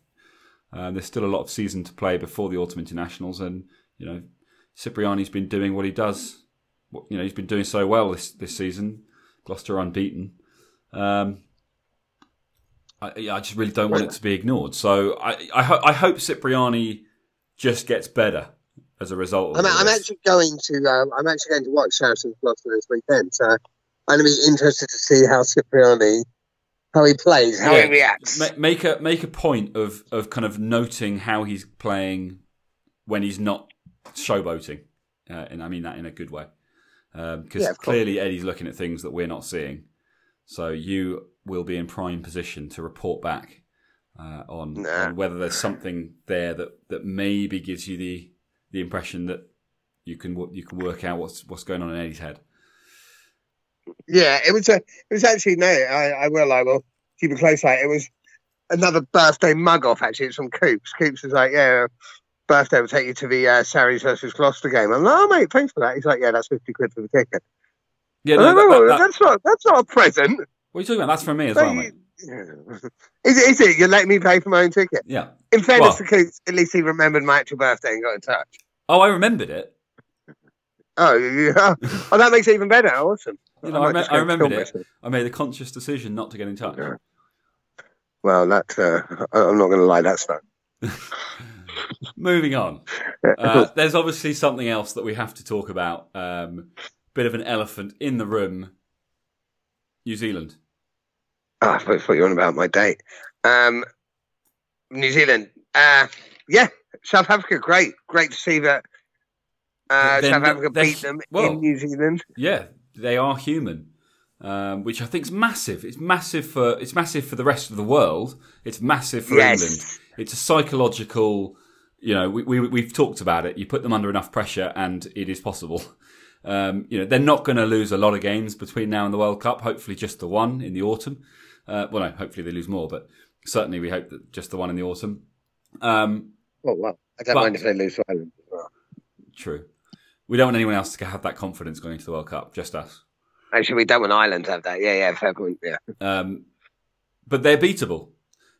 Speaker 1: Uh, there's still a lot of season to play before the autumn internationals, and you know Cipriani's been doing what he does. You know he's been doing so well this this season. Gloucester unbeaten. Um, I, I just really don't want it to be ignored. So I I, ho- I hope Cipriani just gets better as a result. Of
Speaker 2: I'm, I'm actually going to um, I'm actually going to watch Sheraton Gloucester this weekend. So I'm going to be interested to see how Cipriani how he plays, how
Speaker 1: Yeah.
Speaker 2: he reacts.
Speaker 1: Ma- make a make a point of of kind of noting how he's playing when he's not showboating, uh, and I mean that in a good way, because
Speaker 2: Yeah,
Speaker 1: clearly Eddie's looking at things that we're not seeing. So you will be in prime position to report back uh, on,
Speaker 2: Nah.
Speaker 1: on whether there's something there that, that maybe gives you the the impression that you can you can work out what's what's going on in Eddie's head.
Speaker 2: Yeah, it was a, it was actually no, I, I will, I will keep a close eye. It was another birthday mug off. Actually, it's from Coops. Coops was like, yeah, birthday will take you to the uh, Sarries versus Gloucester game. I'm like, oh mate, thanks for that. He's like, yeah, that's fifty quid for the ticket.
Speaker 1: Yeah,
Speaker 2: I
Speaker 1: no, that-
Speaker 2: know,
Speaker 1: that- that-
Speaker 2: that's not that's not a present.
Speaker 1: what are you talking about? That's for me as well, mate.
Speaker 2: Is it? Is it? You let me pay for my own ticket?
Speaker 1: Yeah.
Speaker 2: In fairness
Speaker 1: Well-
Speaker 2: to Coops, at least he remembered my actual birthday and got in touch.
Speaker 1: Oh, I remembered it.
Speaker 2: Oh, yeah. <laughs> oh, that makes it even better. Awesome.
Speaker 1: You know, I, me- I remembered it.
Speaker 2: myself.
Speaker 1: I made a conscious decision not to get in touch.
Speaker 2: Yeah. Well, that uh, I'm not going to lie. That's not. <laughs>
Speaker 1: Moving on. Uh, there's obviously something else that we have to talk about. Um, bit of an elephant in the room. New Zealand.
Speaker 2: Oh, I thought you were on about my date. Um, New Zealand. Uh, yeah, South Africa. Great, great to see that. Uh, South Africa beat them
Speaker 1: well-
Speaker 2: in New Zealand.
Speaker 1: Yeah, they are human, um, which I think is massive. It's massive for it's massive for the rest of the world. It's massive for
Speaker 2: Yes.
Speaker 1: England. It's a psychological. You know, we, we we've talked about it. You put them under enough pressure, and it is possible. <laughs> Um, you know, they're not going to lose a lot of games between now and the World Cup. Hopefully, just the one in the autumn. Uh, well, no, hopefully they lose more, but certainly we hope that just the one in the autumn. Um,
Speaker 2: Oh well, I don't
Speaker 1: But-
Speaker 2: mind if they lose to Ireland. well.
Speaker 1: true. We don't want anyone else to have that confidence going into the World Cup. Just us.
Speaker 2: Actually, we don't want Ireland to have that. Yeah, yeah, fair point. Yeah,
Speaker 1: Um, but they're beatable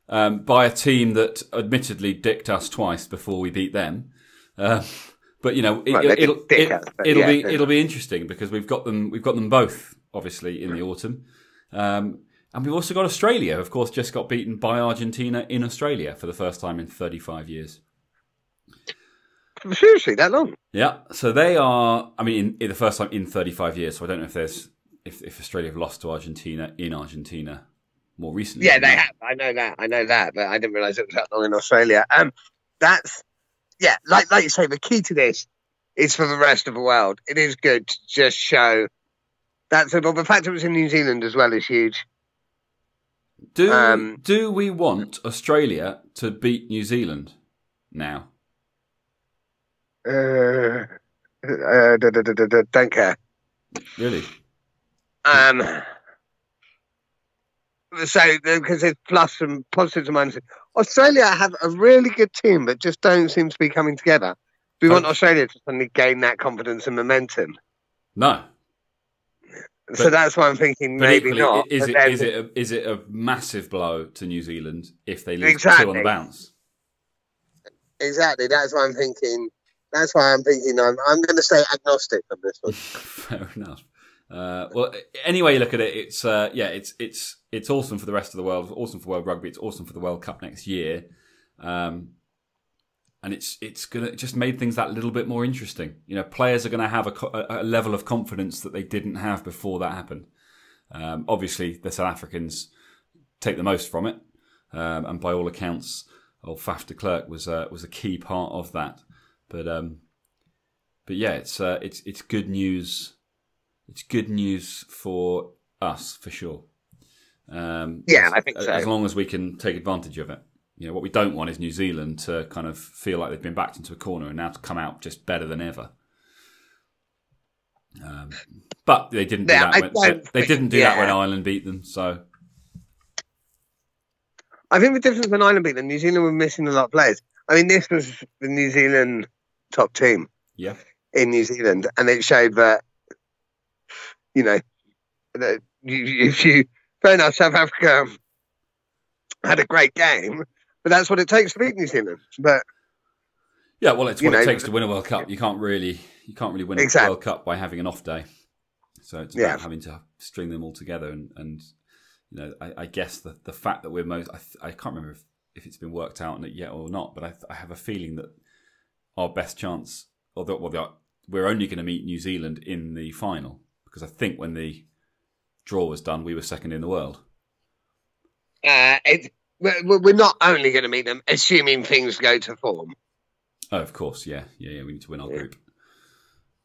Speaker 1: um, by a team that admittedly dicked us twice before we beat them. Uh, but you know, it, will
Speaker 2: us, but
Speaker 1: it'll
Speaker 2: yeah,
Speaker 1: be it'll be interesting because we've got them we've got them both obviously in the autumn, um, and we've also got Australia. Of course, just got beaten by Argentina in Australia for the first time in 35 years.
Speaker 2: seriously, that long?
Speaker 1: Yeah, so they are. I mean, in, in the first time in 35 years. So I don't know if there's if, if Australia have lost to Argentina in Argentina more recently.
Speaker 2: Yeah, they
Speaker 1: that.
Speaker 2: have. I know that. I know that, but I didn't realise it was that long in Australia. Um, that's yeah, like like you say, the key to this is for the rest of the world. It is good to just show that. But the fact it was in New Zealand as well is huge.
Speaker 1: Do
Speaker 2: Um,
Speaker 1: do we want Australia to beat New Zealand now?
Speaker 2: Uh, uh, da, da, da, don't care.
Speaker 1: Really?
Speaker 2: Um, so because there's plus and positives and minuses. Australia have a really good team, but just don't seem to be coming together. Do We want. Australia to suddenly gain that confidence and momentum.
Speaker 1: No.
Speaker 2: so
Speaker 1: But-
Speaker 2: that's why I'm thinking maybe
Speaker 1: equally,
Speaker 2: not.
Speaker 1: is it
Speaker 2: then-
Speaker 1: is it a, is it a massive blow to New Zealand if they lose two on the bounce?
Speaker 2: exactly? That's why I'm thinking. That's why I'm thinking. I'm I'm going to stay agnostic on this one. <laughs>
Speaker 1: Fair enough. Uh, well, any way you look at it, it's uh, yeah, it's it's it's awesome for the rest of the world. It's awesome for World Rugby. It's awesome for the World Cup next year, um, and it's it's gonna just made things that little bit more interesting. You know, players are to have a, a a level of confidence that they didn't have before that happened. Um, obviously, the South Africans take the most from it, um, and by all accounts, old Faf de Klerk was uh, was a key part of that. But um, but yeah, it's uh, it's it's good news it's good news for us for sure. Um,
Speaker 2: Yeah,
Speaker 1: as,
Speaker 2: I think so.
Speaker 1: As long as we can take advantage of it. You know, what we don't want is New Zealand to kind of feel like they've been backed into a corner and now to come out just better than ever. Um, but they didn't do
Speaker 2: Yeah,
Speaker 1: that. When, they, they didn't do that when. Ireland beat them. So
Speaker 2: I think the difference when Ireland beat them, New Zealand were missing a lot of players. I mean, this was the New Zealand top team
Speaker 1: yeah,
Speaker 2: in New Zealand, and it showed that, you know, uh, you, if you, fair enough, South Africa um, had a great game, but that's what it takes to beat New Zealand. But
Speaker 1: yeah. Well, it's what it takes to win a World Cup. You can't really you can't really win a World Cup by having an off day. So it's about
Speaker 2: Yeah.
Speaker 1: having to string them all together and, and you know I, I guess the, the fact that we're most I, I can't remember if, if it's been worked out yet or not, but I, I have a feeling that our best chance, although well, the- we're only going to meet New Zealand in the final because I think when the draw was done, we were second in the world.
Speaker 2: uh, it, we're, we're not only going to meet them, assuming things go to form.
Speaker 1: Oh, of course, yeah, yeah, yeah. We need to win our
Speaker 2: Yeah.
Speaker 1: group.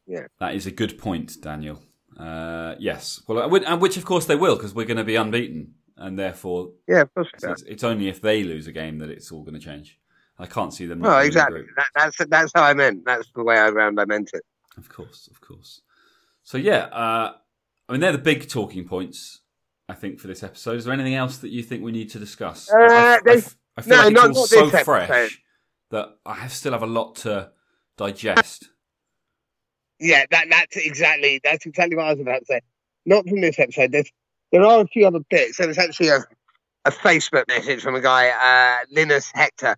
Speaker 2: Yeah.
Speaker 1: that is a good point, Daniel. Uh, yes, well, uh, and which of course they will because we're going to be unbeaten, and therefore
Speaker 2: Yeah, of course.
Speaker 1: it's, it's only if they lose a game that it's all going to change. I can't see them.
Speaker 2: Well, exactly. That, that's that's how I meant. That's the way around I meant it.
Speaker 1: Of course, of course. So yeah, uh, I mean they're the big talking points. I think for this episode. Is there anything else that you think we need to discuss?
Speaker 2: Uh,
Speaker 1: I, I, I, I feel
Speaker 2: no,
Speaker 1: like it's
Speaker 2: not-
Speaker 1: all so fresh that I have, still have a lot to digest.
Speaker 2: Yeah, that that's exactly that's exactly what I was about to say. Not from this episode. There's there are a few other bits. There was actually a, a Facebook message from a guy, uh, Linus Hector.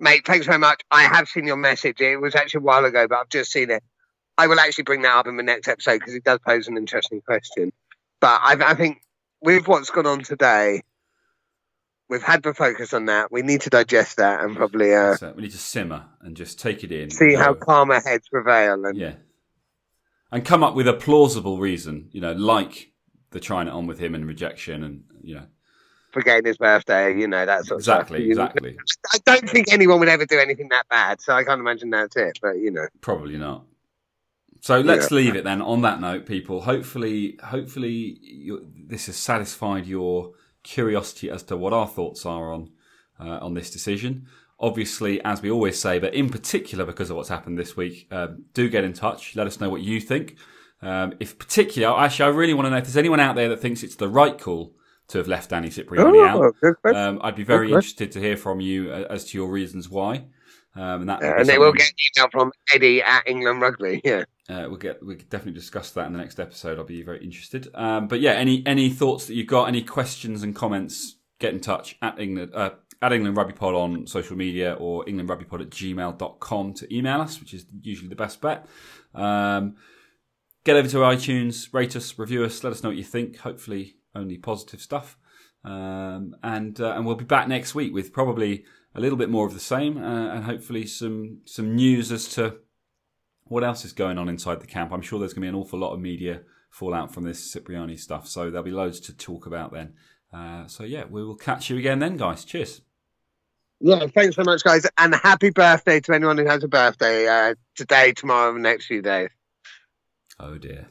Speaker 2: Mate, thanks very much. I have seen your message. It was actually a while ago, but I've just seen it. I will actually bring that up in the next episode because it does pose an interesting question. But I, I think with what's gone on today, we've had the focus on that. We need to digest that and probably uh,
Speaker 1: so we need to simmer and just take it in.
Speaker 2: see how calmer heads prevail. And
Speaker 1: Yeah. And come up with a plausible reason, you know, like the trying it on with him and rejection and, you know,
Speaker 2: forgetting his birthday, you know, that sort of
Speaker 1: exactly,
Speaker 2: stuff.
Speaker 1: exactly.
Speaker 2: I don't think anyone would ever do anything that bad, so I can't imagine that's it. But you know,
Speaker 1: Probably not. So let's
Speaker 2: Yeah.
Speaker 1: leave it then on that note, people. Hopefully, hopefully this has satisfied your curiosity as to what our thoughts are on uh, on this decision. Obviously, as we always say, but in particular because of what's happened this week, um, do get in touch. Let us know what you think. Um, if particular, actually, I really want to know if there's anyone out there that thinks it's the right call to have left Danny Cipriani out.
Speaker 2: oh, good.
Speaker 1: Um, I'd be very interested to hear from you uh, as to your reasons why. Um, and that would
Speaker 2: and they will get an email from Eddie at England Rugby. <laughs> Yeah,
Speaker 1: uh, we'll get we will definitely discuss that in the next episode. I'll be very interested. Um, but yeah, any any thoughts that you've got, any questions and comments, get in touch at England uh, at England Rugby Pod on social media or englandrugbypod at gmail.com to email us, which is usually the best bet. Um, get over to iTunes, rate us, review us, let us know what you think. Hopefully, only positive stuff. Um, and uh, and we'll be back next week with probably a little bit more of the same, uh, and hopefully some some news as to what else is going on inside the camp. I'm sure there's going to be an awful lot of media fallout from this Cipriani stuff, so there'll be loads to talk about then. Uh, so yeah, we will catch you again then, guys. Cheers.
Speaker 2: yeah. Thanks so much, guys, and happy birthday to anyone who has a birthday uh, today, tomorrow, and the next few days.
Speaker 1: Oh dear.